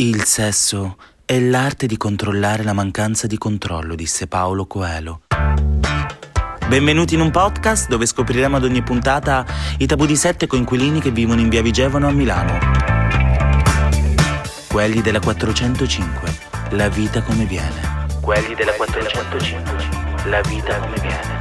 Il sesso è l'arte di controllare la mancanza di controllo, disse Paolo Coelho. Benvenuti in un podcast dove scopriremo ad ogni puntata i tabù di sette coinquilini che vivono in via Vigevano a Milano. Quelli della 405, la vita come viene. Quelli della 405, la vita come viene.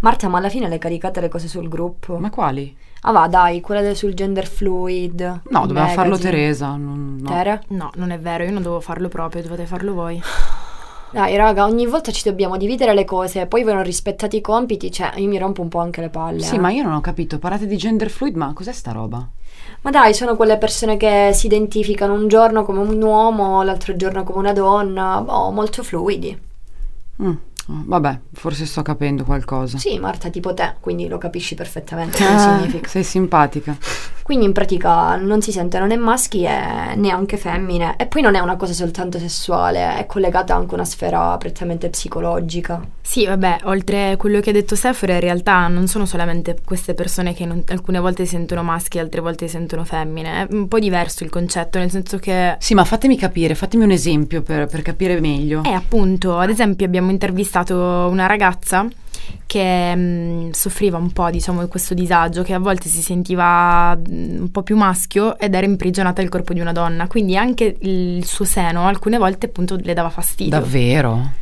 Marta, ma alla fine le caricate le cose sul gruppo? Ma quali? Ah va, dai, quella del- sul gender fluid. No, doveva magazine. farlo Teresa. non- no. Tere? No, non è vero, io non dovevo farlo proprio, dovete farlo voi. Dai, raga, ogni volta ci dobbiamo dividere le cose, poi voi non rispettate i compiti, cioè io mi rompo un po' anche le palle. Sì, eh. ma io non ho capito. Parlate di gender fluid, ma cos'è sta roba? Ma dai, sono quelle persone che si identificano un giorno come un uomo, l'altro giorno come una donna, boh, molto fluidi. Mm, vabbè, forse sto capendo qualcosa. Sì, Marta, tipo te, quindi lo capisci perfettamente cosa Ah, significa. sei simpatica. Quindi in pratica non si sentono né maschi e neanche femmine. E poi non è una cosa soltanto sessuale, è collegata anche a una sfera prettamente psicologica. Sì, vabbè, oltre a quello che ha detto Sephora, in realtà non sono solamente queste persone che non- alcune volte si sentono maschi, altre volte si sentono femmine. È un po' diverso il concetto, nel senso che... Sì, ma fatemi capire, fatemi un esempio per, per capire meglio. Eh, appunto, ad esempio abbiamo intervistato una ragazza che mh, soffriva un po', diciamo, di questo disagio, che a volte si sentiva mh, un po' più maschio ed era imprigionata nel corpo di una donna, quindi anche il suo seno alcune volte appunto le dava fastidio. Davvero?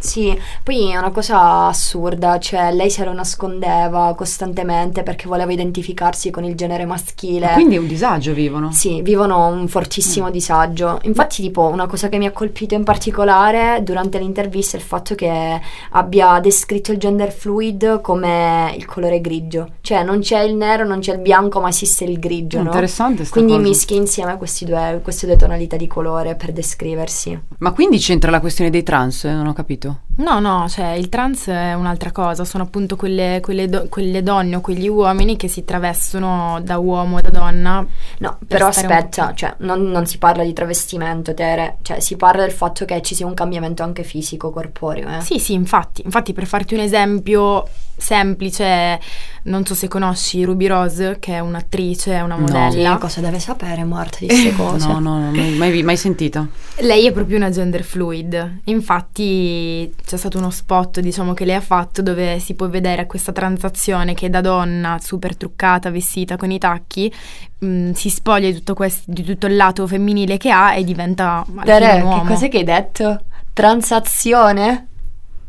Sì, poi è una cosa assurda, cioè lei se lo nascondeva costantemente perché voleva identificarsi con il genere maschile. Quindi è un disagio vivono. Sì, vivono un fortissimo disagio. Infatti, tipo, una cosa che mi ha colpito in particolare durante l'intervista è il fatto che abbia descritto il gender fluid come il colore grigio. Cioè, non c'è il nero, non c'è il bianco, ma esiste il grigio, no? Interessante sta Quindi cosa. mischi insieme questi due- queste due tonalità di colore per descriversi. Ma quindi c'entra la questione dei trans? Eh, Non ho capito. No, no, cioè il trans è un'altra cosa, sono appunto quelle, quelle do- quelle donne o quegli uomini che si travestono da uomo e da donna. No, Per però po' aspetta, cioè, non, non si parla di travestimento, Tere. Cioè, si parla del fatto che ci sia un cambiamento anche fisico, corporeo, eh? Sì, sì, infatti, infatti per farti un esempio semplice, non so se conosci Ruby Rose, che è un'attrice, è una No. modella. Sì, cosa deve sapere Marta di queste cose? No, no, no, mai, mai, mai sentita. Lei è proprio una gender fluid, infatti c'è stato uno spot diciamo che lei ha fatto dove si può vedere questa transazione che da donna super truccata, vestita con i tacchi, mh, si spoglia di tutto, quest- di tutto il lato femminile che ha e diventa Tere, un uomo. che cos'è che hai detto? Transazione?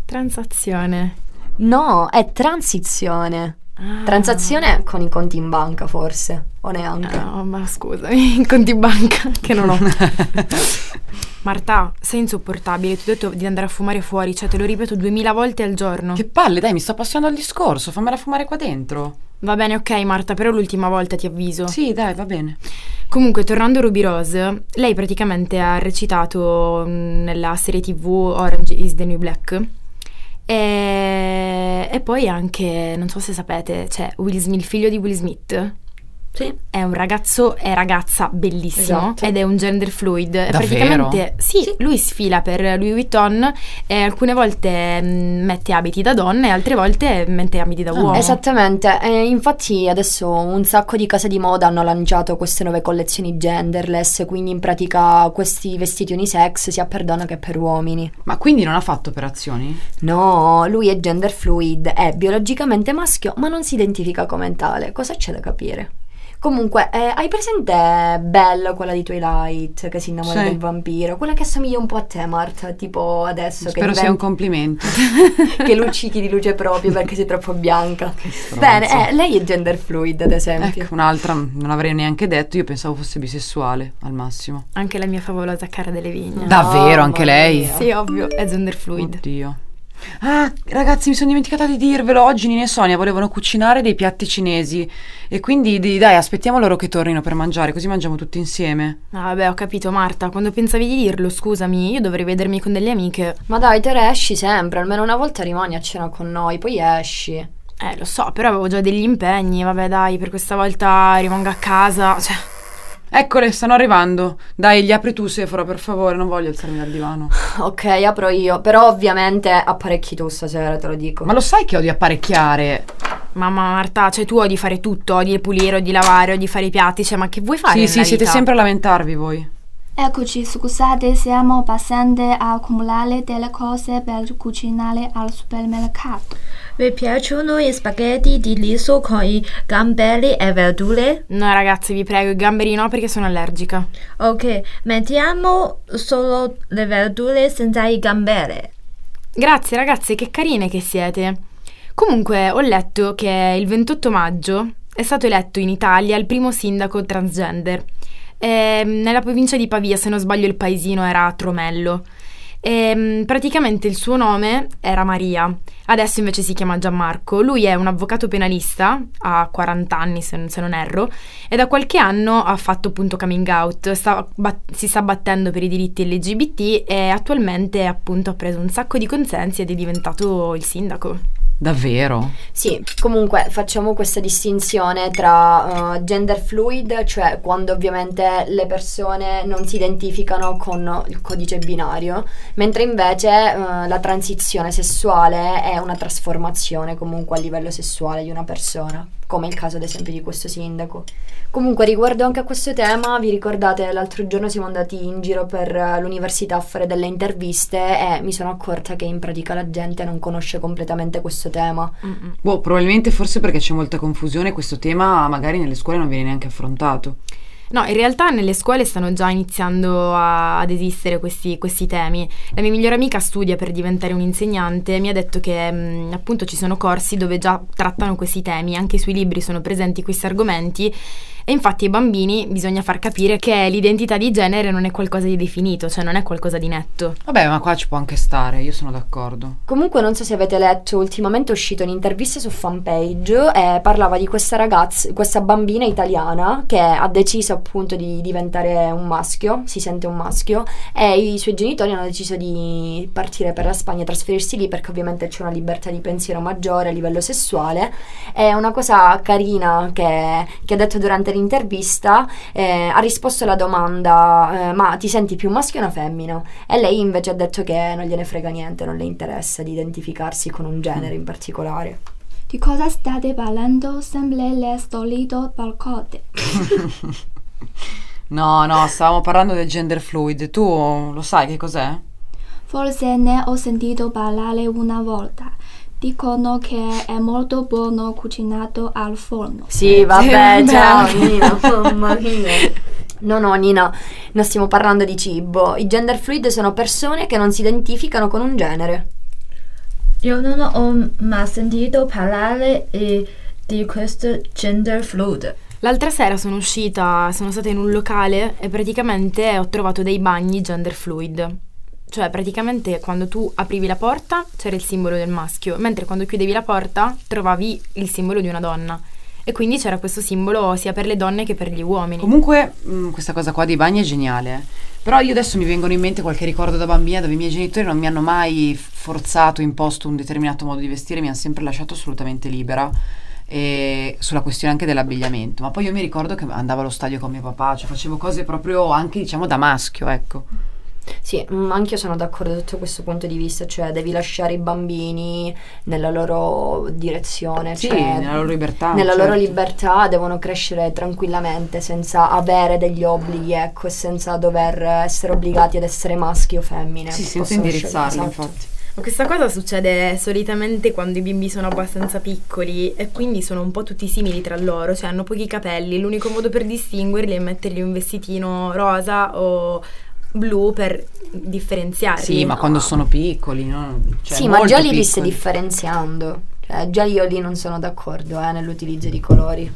Transazione. No, è transizione. Ah. Transazione con i conti in banca, forse. O neanche. No, ma scusami, conti banca che non ho. Marta, sei insopportabile, ti ho detto di andare a fumare fuori, cioè te lo ripeto duemila volte al giorno. Che palle, dai, mi sto appassionando al discorso, fammela fumare qua dentro. Va bene, ok Marta, però l'ultima volta ti avviso. Sì, dai, va bene. Comunque, tornando a Ruby Rose, lei praticamente ha recitato mh, nella serie tv Orange is the New Black. E, e poi anche, non so se sapete, c'è Will Smith, il figlio di Will Smith. Sì. È un ragazzo e ragazza bellissimo Esatto. ed è un gender fluid. Davvero? Praticamente, sì, lui sfila per Louis Vuitton e alcune volte mh, mette abiti da donna e altre volte mette abiti da uomo. Esattamente, e infatti adesso un sacco di case di moda hanno lanciato queste nuove collezioni genderless, quindi in pratica questi vestiti unisex sia per donna che per uomini. Ma quindi non ha fatto operazioni? No, lui è gender fluid, è biologicamente maschio, ma non si identifica come tale. Cosa c'è da capire? Comunque, eh, hai presente Belle, quella di Twilight, che si innamora Sì. del vampiro? Quella che assomiglia un po' a te, Marta, tipo adesso Spero che, sia un complimento. che luccichi di luce proprio perché sei troppo bianca. Bene, eh, lei è gender fluid, ad esempio. Ecco, un'altra non avrei neanche detto, io pensavo fosse bisessuale al massimo. Anche la mia favolosa cara delle vigne. Davvero, anche mamma lei? mia. Sì, ovvio, è gender fluid. Oddio. Ah, ragazzi, mi sono dimenticata di dirvelo. Oggi Nina e Sonia volevano cucinare dei piatti cinesi. E quindi, di- dai, aspettiamo loro che tornino per mangiare, così mangiamo tutti insieme. Ah, vabbè, ho capito, Marta. Quando pensavi di dirlo, scusami, io dovrei vedermi con delle amiche. Ma dai, Tere, esci sempre, almeno una volta rimani a cena con noi, poi esci. Eh, lo so, però avevo già degli impegni. Vabbè, dai, per questa volta rimango a casa. Cioè, Eccole, stanno arrivando. Dai, gli apri tu, Sefora, per favore, non voglio alzarmi dal divano. Ok, apro io, però ovviamente apparecchi tu stasera, te lo dico. Ma lo sai che odio apparecchiare? Mamma Marta, cioè tu odi fare tutto, odi pulire, odi lavare, odi fare i piatti, cioè ma che vuoi fare Sì, nella sì, siete vita? sempre a lamentarvi voi. Eccoci, scusate, siamo passati a accumulare delle cose per cucinare al supermercato. Vi piacciono i spaghetti di riso con i gamberi e verdure? No ragazzi, vi prego, i gamberi no perché sono allergica. Ok, mettiamo solo le verdure senza i gamberi. Grazie ragazze, che carine che siete. Comunque ho letto che il 28 maggio è stato eletto in Italia il primo sindaco transgender. Ehm, nella provincia di Pavia, se non sbaglio, il paesino era Tromello. Ehm, praticamente il suo nome era Maria, adesso invece si chiama Gianmarco. Lui è un avvocato penalista, ha 40 anni se, se non erro, e da qualche anno ha fatto appunto coming out, sta bat- si sta battendo per i diritti LGBT e attualmente appunto ha preso un sacco di consensi ed è diventato il sindaco. Davvero? Sì, comunque facciamo questa distinzione tra uh, gender fluid, cioè quando ovviamente le persone non si identificano con il codice binario, mentre invece uh, la transizione sessuale è una trasformazione comunque a livello sessuale di una persona, come il caso ad esempio di questo sindaco. Comunque riguardo anche a questo tema, vi ricordate l'altro giorno siamo andati in giro per uh, l'università a fare delle interviste e mi sono accorta che in pratica la gente non conosce completamente questo tema. Boh, probabilmente forse perché c'è molta confusione, questo tema magari nelle scuole non viene neanche affrontato. No, in realtà nelle scuole stanno già iniziando a- ad esistere questi, questi temi. La mia migliore amica studia per diventare un'insegnante e mi ha detto che mh, appunto ci sono corsi dove già trattano questi temi, anche sui libri sono presenti questi argomenti e infatti ai bambini bisogna far capire che l'identità di genere non è qualcosa di definito, cioè non è qualcosa di netto. Vabbè, ma qua ci può anche stare, io sono d'accordo. Comunque non so se avete letto, ultimamente è uscito un'intervista su fanpage e parlava di questa ragazza, questa bambina italiana che ha deciso appunto di diventare un maschio, si sente un maschio e i suoi genitori hanno deciso di partire per la Spagna, trasferirsi lì perché ovviamente c'è una libertà di pensiero maggiore a livello sessuale. È una cosa carina che, che ha detto durante l'intervista, eh, ha risposto alla domanda eh, ma ti senti più maschio o una femmina? E lei invece ha detto che non gliene frega niente, non le interessa di identificarsi con un genere in particolare. Di cosa state parlando? Sembra le solito qualcosa. No, no, stavamo parlando del gender fluid. Tu lo sai che cos'è? Forse ne ho sentito parlare una volta. Dicono che è molto buono cucinato al forno. Sì, vabbè, ciao Nina, mamma mia. No, no, Nina, non stiamo parlando di cibo. I gender fluid sono persone che non si identificano con un genere. Io non ho mai sentito parlare eh, di questo gender fluid. L'altra sera sono uscita, sono stata in un locale e praticamente ho trovato dei bagni gender fluid. Cioè, praticamente quando tu aprivi la porta c'era il simbolo del maschio, mentre quando chiudevi la porta trovavi il simbolo di una donna. E quindi c'era questo simbolo sia per le donne che per gli uomini. Comunque, mh, questa cosa qua dei bagni è geniale. eh. Però io adesso mi vengono in mente qualche ricordo da bambina dove i miei genitori non mi hanno mai forzato, imposto un determinato modo di vestire, mi hanno sempre lasciato assolutamente libera. E sulla questione anche dell'abbigliamento. Ma poi io mi ricordo che andavo allo stadio con mio papà, cioè facevo cose proprio anche diciamo da maschio, ecco. Sì, mm, anche io sono d'accordo sotto questo punto di vista, cioè devi lasciare i bambini nella loro direzione, Sì, cioè nella loro libertà. nella loro certo. libertà devono crescere tranquillamente senza avere degli obblighi, ecco, e senza dover essere obbligati ad essere maschi o femmine. Sì, senza indirizzarli, esatto. infatti. Ma questa cosa succede solitamente quando i bimbi sono abbastanza piccoli e quindi sono un po' tutti simili tra loro, cioè hanno pochi capelli, l'unico modo per distinguerli è mettergli un vestitino rosa o blu per differenziarli. Sì, ma quando sono piccoli, no? Cioè, sì, ma già lì li stai differenziando. Cioè, già io lì non sono d'accordo eh, nell'utilizzo di colori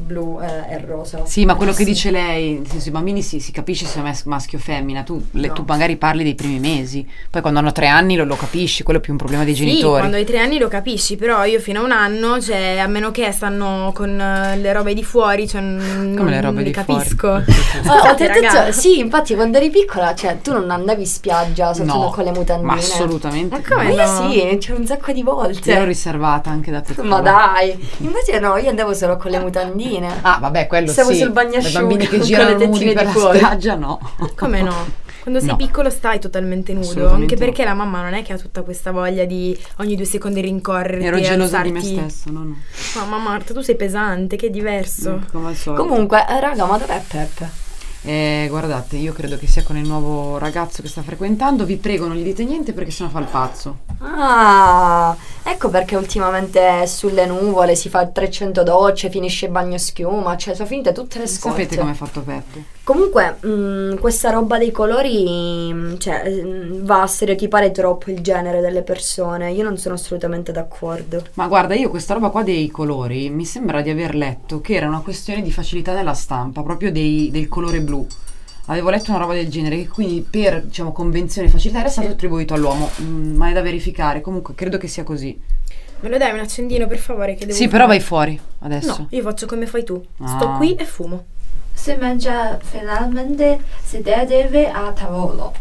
blu eh, e rosa. Sì, ma quello che dice lei, nel senso, i bambini si, si capisce se è mas- maschio o femmina, tu, le- No. tu magari parli dei primi mesi, poi quando hanno tre anni lo, lo capisci, quello è più un problema dei Sì, genitori. quando hai tre anni lo capisci, però io fino a un anno, cioè, a meno che stanno con eh, le robe di fuori, cioè, non, Come le robe non di capisco. Ho detto- raga. sì, infatti quando eri piccola, cioè tu non andavi in spiaggia sotto No, con le mutandine. ma assolutamente Ma come io no? sì, c'è un sacco di volte. Ero riservata anche da piccola. Ma dai, invece no, io andavo solo con le mutandine. Ah, vabbè, quello Stavo sì. sul bagnasciugo I bambini che con girano le nudi per di la spiaggia, no. Come no? Quando sei No. piccolo stai totalmente nudo, anche no. perché la mamma non è che ha tutta questa voglia di ogni due secondi rincorrerti Ero gelosa di me stessa, no, no. Mamma Marta, tu sei pesante, che è diverso. Mm, Come al solito. Comunque, eh, raga, ma dov'è Peppe? Eh, guardate, io credo che sia con il nuovo ragazzo che sta frequentando. Vi prego, non gli dite niente perché sennò fa il pazzo. Ah, ecco perché ultimamente sulle nuvole si fa 300 docce, finisce il bagno schiuma, cioè sono finite tutte le scorte. Sapete come è fatto Peppe? Comunque, mh, questa roba dei colori mh, cioè, mh, va a stereotipare troppo il genere delle persone. Io non sono assolutamente d'accordo. Ma guarda, io questa roba qua dei colori mi sembra di aver letto che era una questione di facilità nella stampa, proprio dei- del colore blu. Avevo letto una roba del genere che quindi per diciamo, convenzione e facilità era stato attribuito all'uomo, Mm, ma è da verificare. Comunque credo che sia così. Me lo dai un accendino per favore che devo Sì, però vai fuori adesso. No, io faccio come fai tu. Sto Ah. qui e fumo. Si mangia finalmente sedere a tavolo.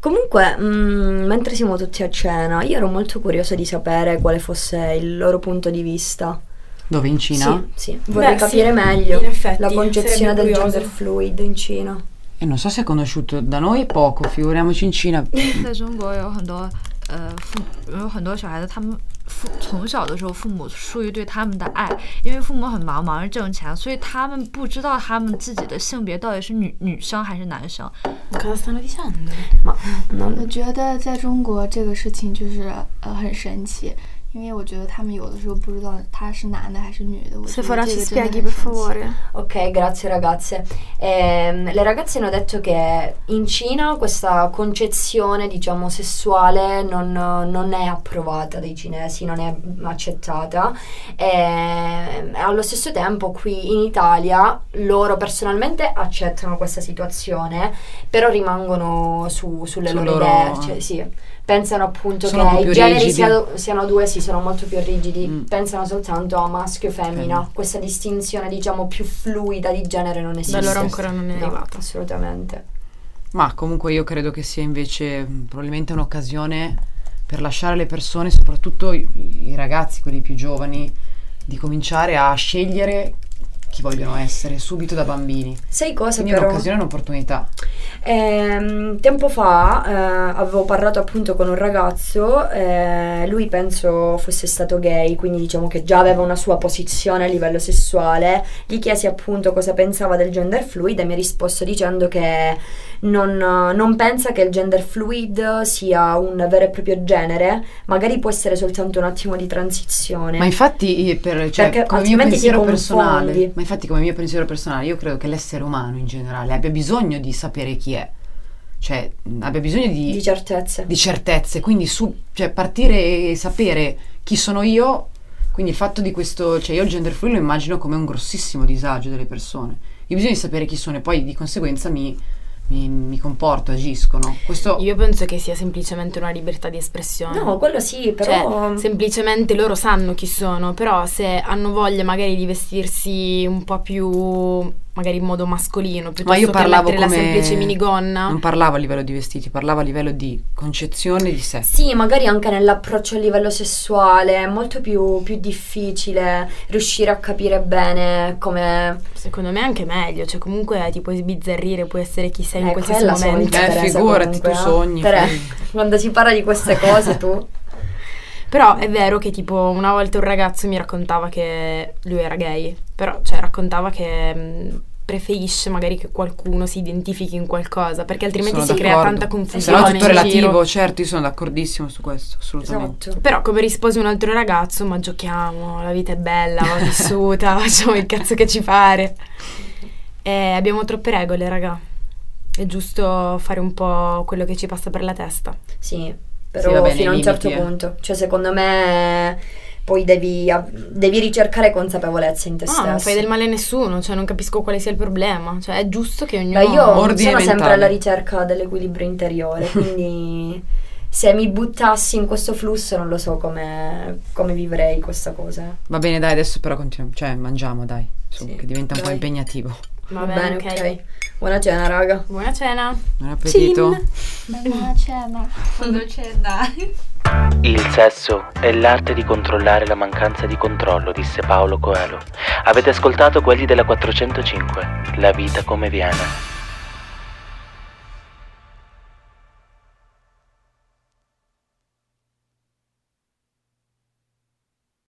Comunque, mh, mentre siamo tutti a cena, io ero molto curiosa di sapere quale fosse il loro punto di vista. Dove? In Cina? Sì, sì. Vorrei Beh, sì, capire meglio in effetti, la concezione del gender fluid in Cina. E non so se è conosciuto da noi poco, figuriamoci in Cina. 在中国有很多呃父有很多小孩子，他们父从小的时候父母出于对他们的爱，因为父母很忙，忙着挣钱，所以他们不知道他们自己的性别到底是女女生还是男生。Cosa stanno dicendo? 我觉得在中国这个事情就是呃很神奇，因为我觉得他们有的时候不知道他是男的还是女的。我觉 Se 得 farà 这 ci 个真的 spieghi 很 per 神奇 favore. Ok, grazie ragazze. Ehm, le ragazze hanno detto che in Cina questa concezione, diciamo, sessuale non, non è approvata dai cinesi, non è accettata. E allo stesso tempo qui in Italia loro personalmente accettano questa situazione, però rimangono su- sulle Su loro, loro- idee. Cioè, sì. Pensano appunto Sono che i generi siano, siano due, sì, sono molto più rigidi. Mm. Pensano soltanto a maschio e femmina. Femmina. Questa distinzione, diciamo, più fluida di genere non esiste. Da loro ancora non è No, arrivata. assolutamente. Ma comunque io credo che sia invece mh, probabilmente un'occasione per lasciare le persone, soprattutto i, i ragazzi, quelli più giovani, di cominciare a scegliere chi vogliono essere subito da bambini. Sai cosa Quindi è però? un'occasione e un'opportunità. Ehm, tempo fa eh, avevo parlato appunto con un ragazzo, eh, lui penso fosse stato gay, quindi diciamo che già aveva una sua posizione a livello sessuale. Gli chiesi appunto cosa pensava del gender fluid e mi ha risposto dicendo che non, non pensa che il gender fluid sia un vero e proprio genere, magari può essere soltanto un attimo di transizione. Ma infatti, eh, per, cioè, Perché come mio pensiero personale, ma infatti come mio pensiero personale, io credo che l'essere umano in generale abbia bisogno di sapere chi è. Cioè, abbia bisogno di, di certezze. di certezze, quindi su, cioè, partire e sapere chi sono io, quindi il fatto di questo, cioè io il gender fluid lo immagino come un grossissimo disagio delle persone. Io bisogno di sapere chi sono e poi di conseguenza mi, mi, mi comporto, agisco, no? Questo Io penso che sia semplicemente una libertà di espressione. No, quello sì, però... Cioè, semplicemente loro sanno chi sono, però se hanno voglia magari di vestirsi un po' più magari in modo mascolino, piuttosto Ma io che parlavo come la semplice minigonna. Non parlavo a livello di vestiti, parlavo a livello di concezione di sé. Sì, magari anche nell'approccio a livello sessuale è molto più, più difficile riuscire a capire bene come... Secondo me è anche meglio, cioè comunque ti puoi sbizzarrire, puoi essere chi sei in Eh, qualsiasi quella sono momento. Eh, figurati, comunque, tu sogni, Tere, quando si parla di queste cose tu... Però è vero che tipo una volta un ragazzo mi raccontava che lui era gay, però cioè raccontava che mh, preferisce magari che qualcuno si identifichi in qualcosa, perché altrimenti Sono si crea d'accordo. tanta Se no confusione. è tutto relativo, giro. certo, io sono d'accordissimo su questo, assolutamente. Esatto. Però come risposi un altro ragazzo, ma giochiamo, la vita è bella, va vissuta, facciamo il cazzo che ci pare. E abbiamo troppe regole, raga. È giusto fare un po' quello che ci passa per la testa. Sì, Sì, però va bene, fino a un limiti, certo eh. punto. Cioè, secondo me poi devi, devi ricercare consapevolezza in te No, stesso. non fai del male a nessuno, cioè non capisco quale sia il problema. Cioè è giusto che ognuno... Beh, io Ordine sono sempre alla ricerca dell'equilibrio interiore, quindi se mi buttassi in questo flusso non lo so come, come vivrei questa cosa. Va bene, dai, adesso però continuiamo, cioè mangiamo, dai, su, Sì, che diventa un po' dai. impegnativo. Va bene, ok. Buona cena, raga. Buona cena. Buon appetito. Buona cena. Il sesso è l'arte di controllare la mancanza di controllo, disse Paolo Coelho. Avete ascoltato quelli della 405, La vita come viene.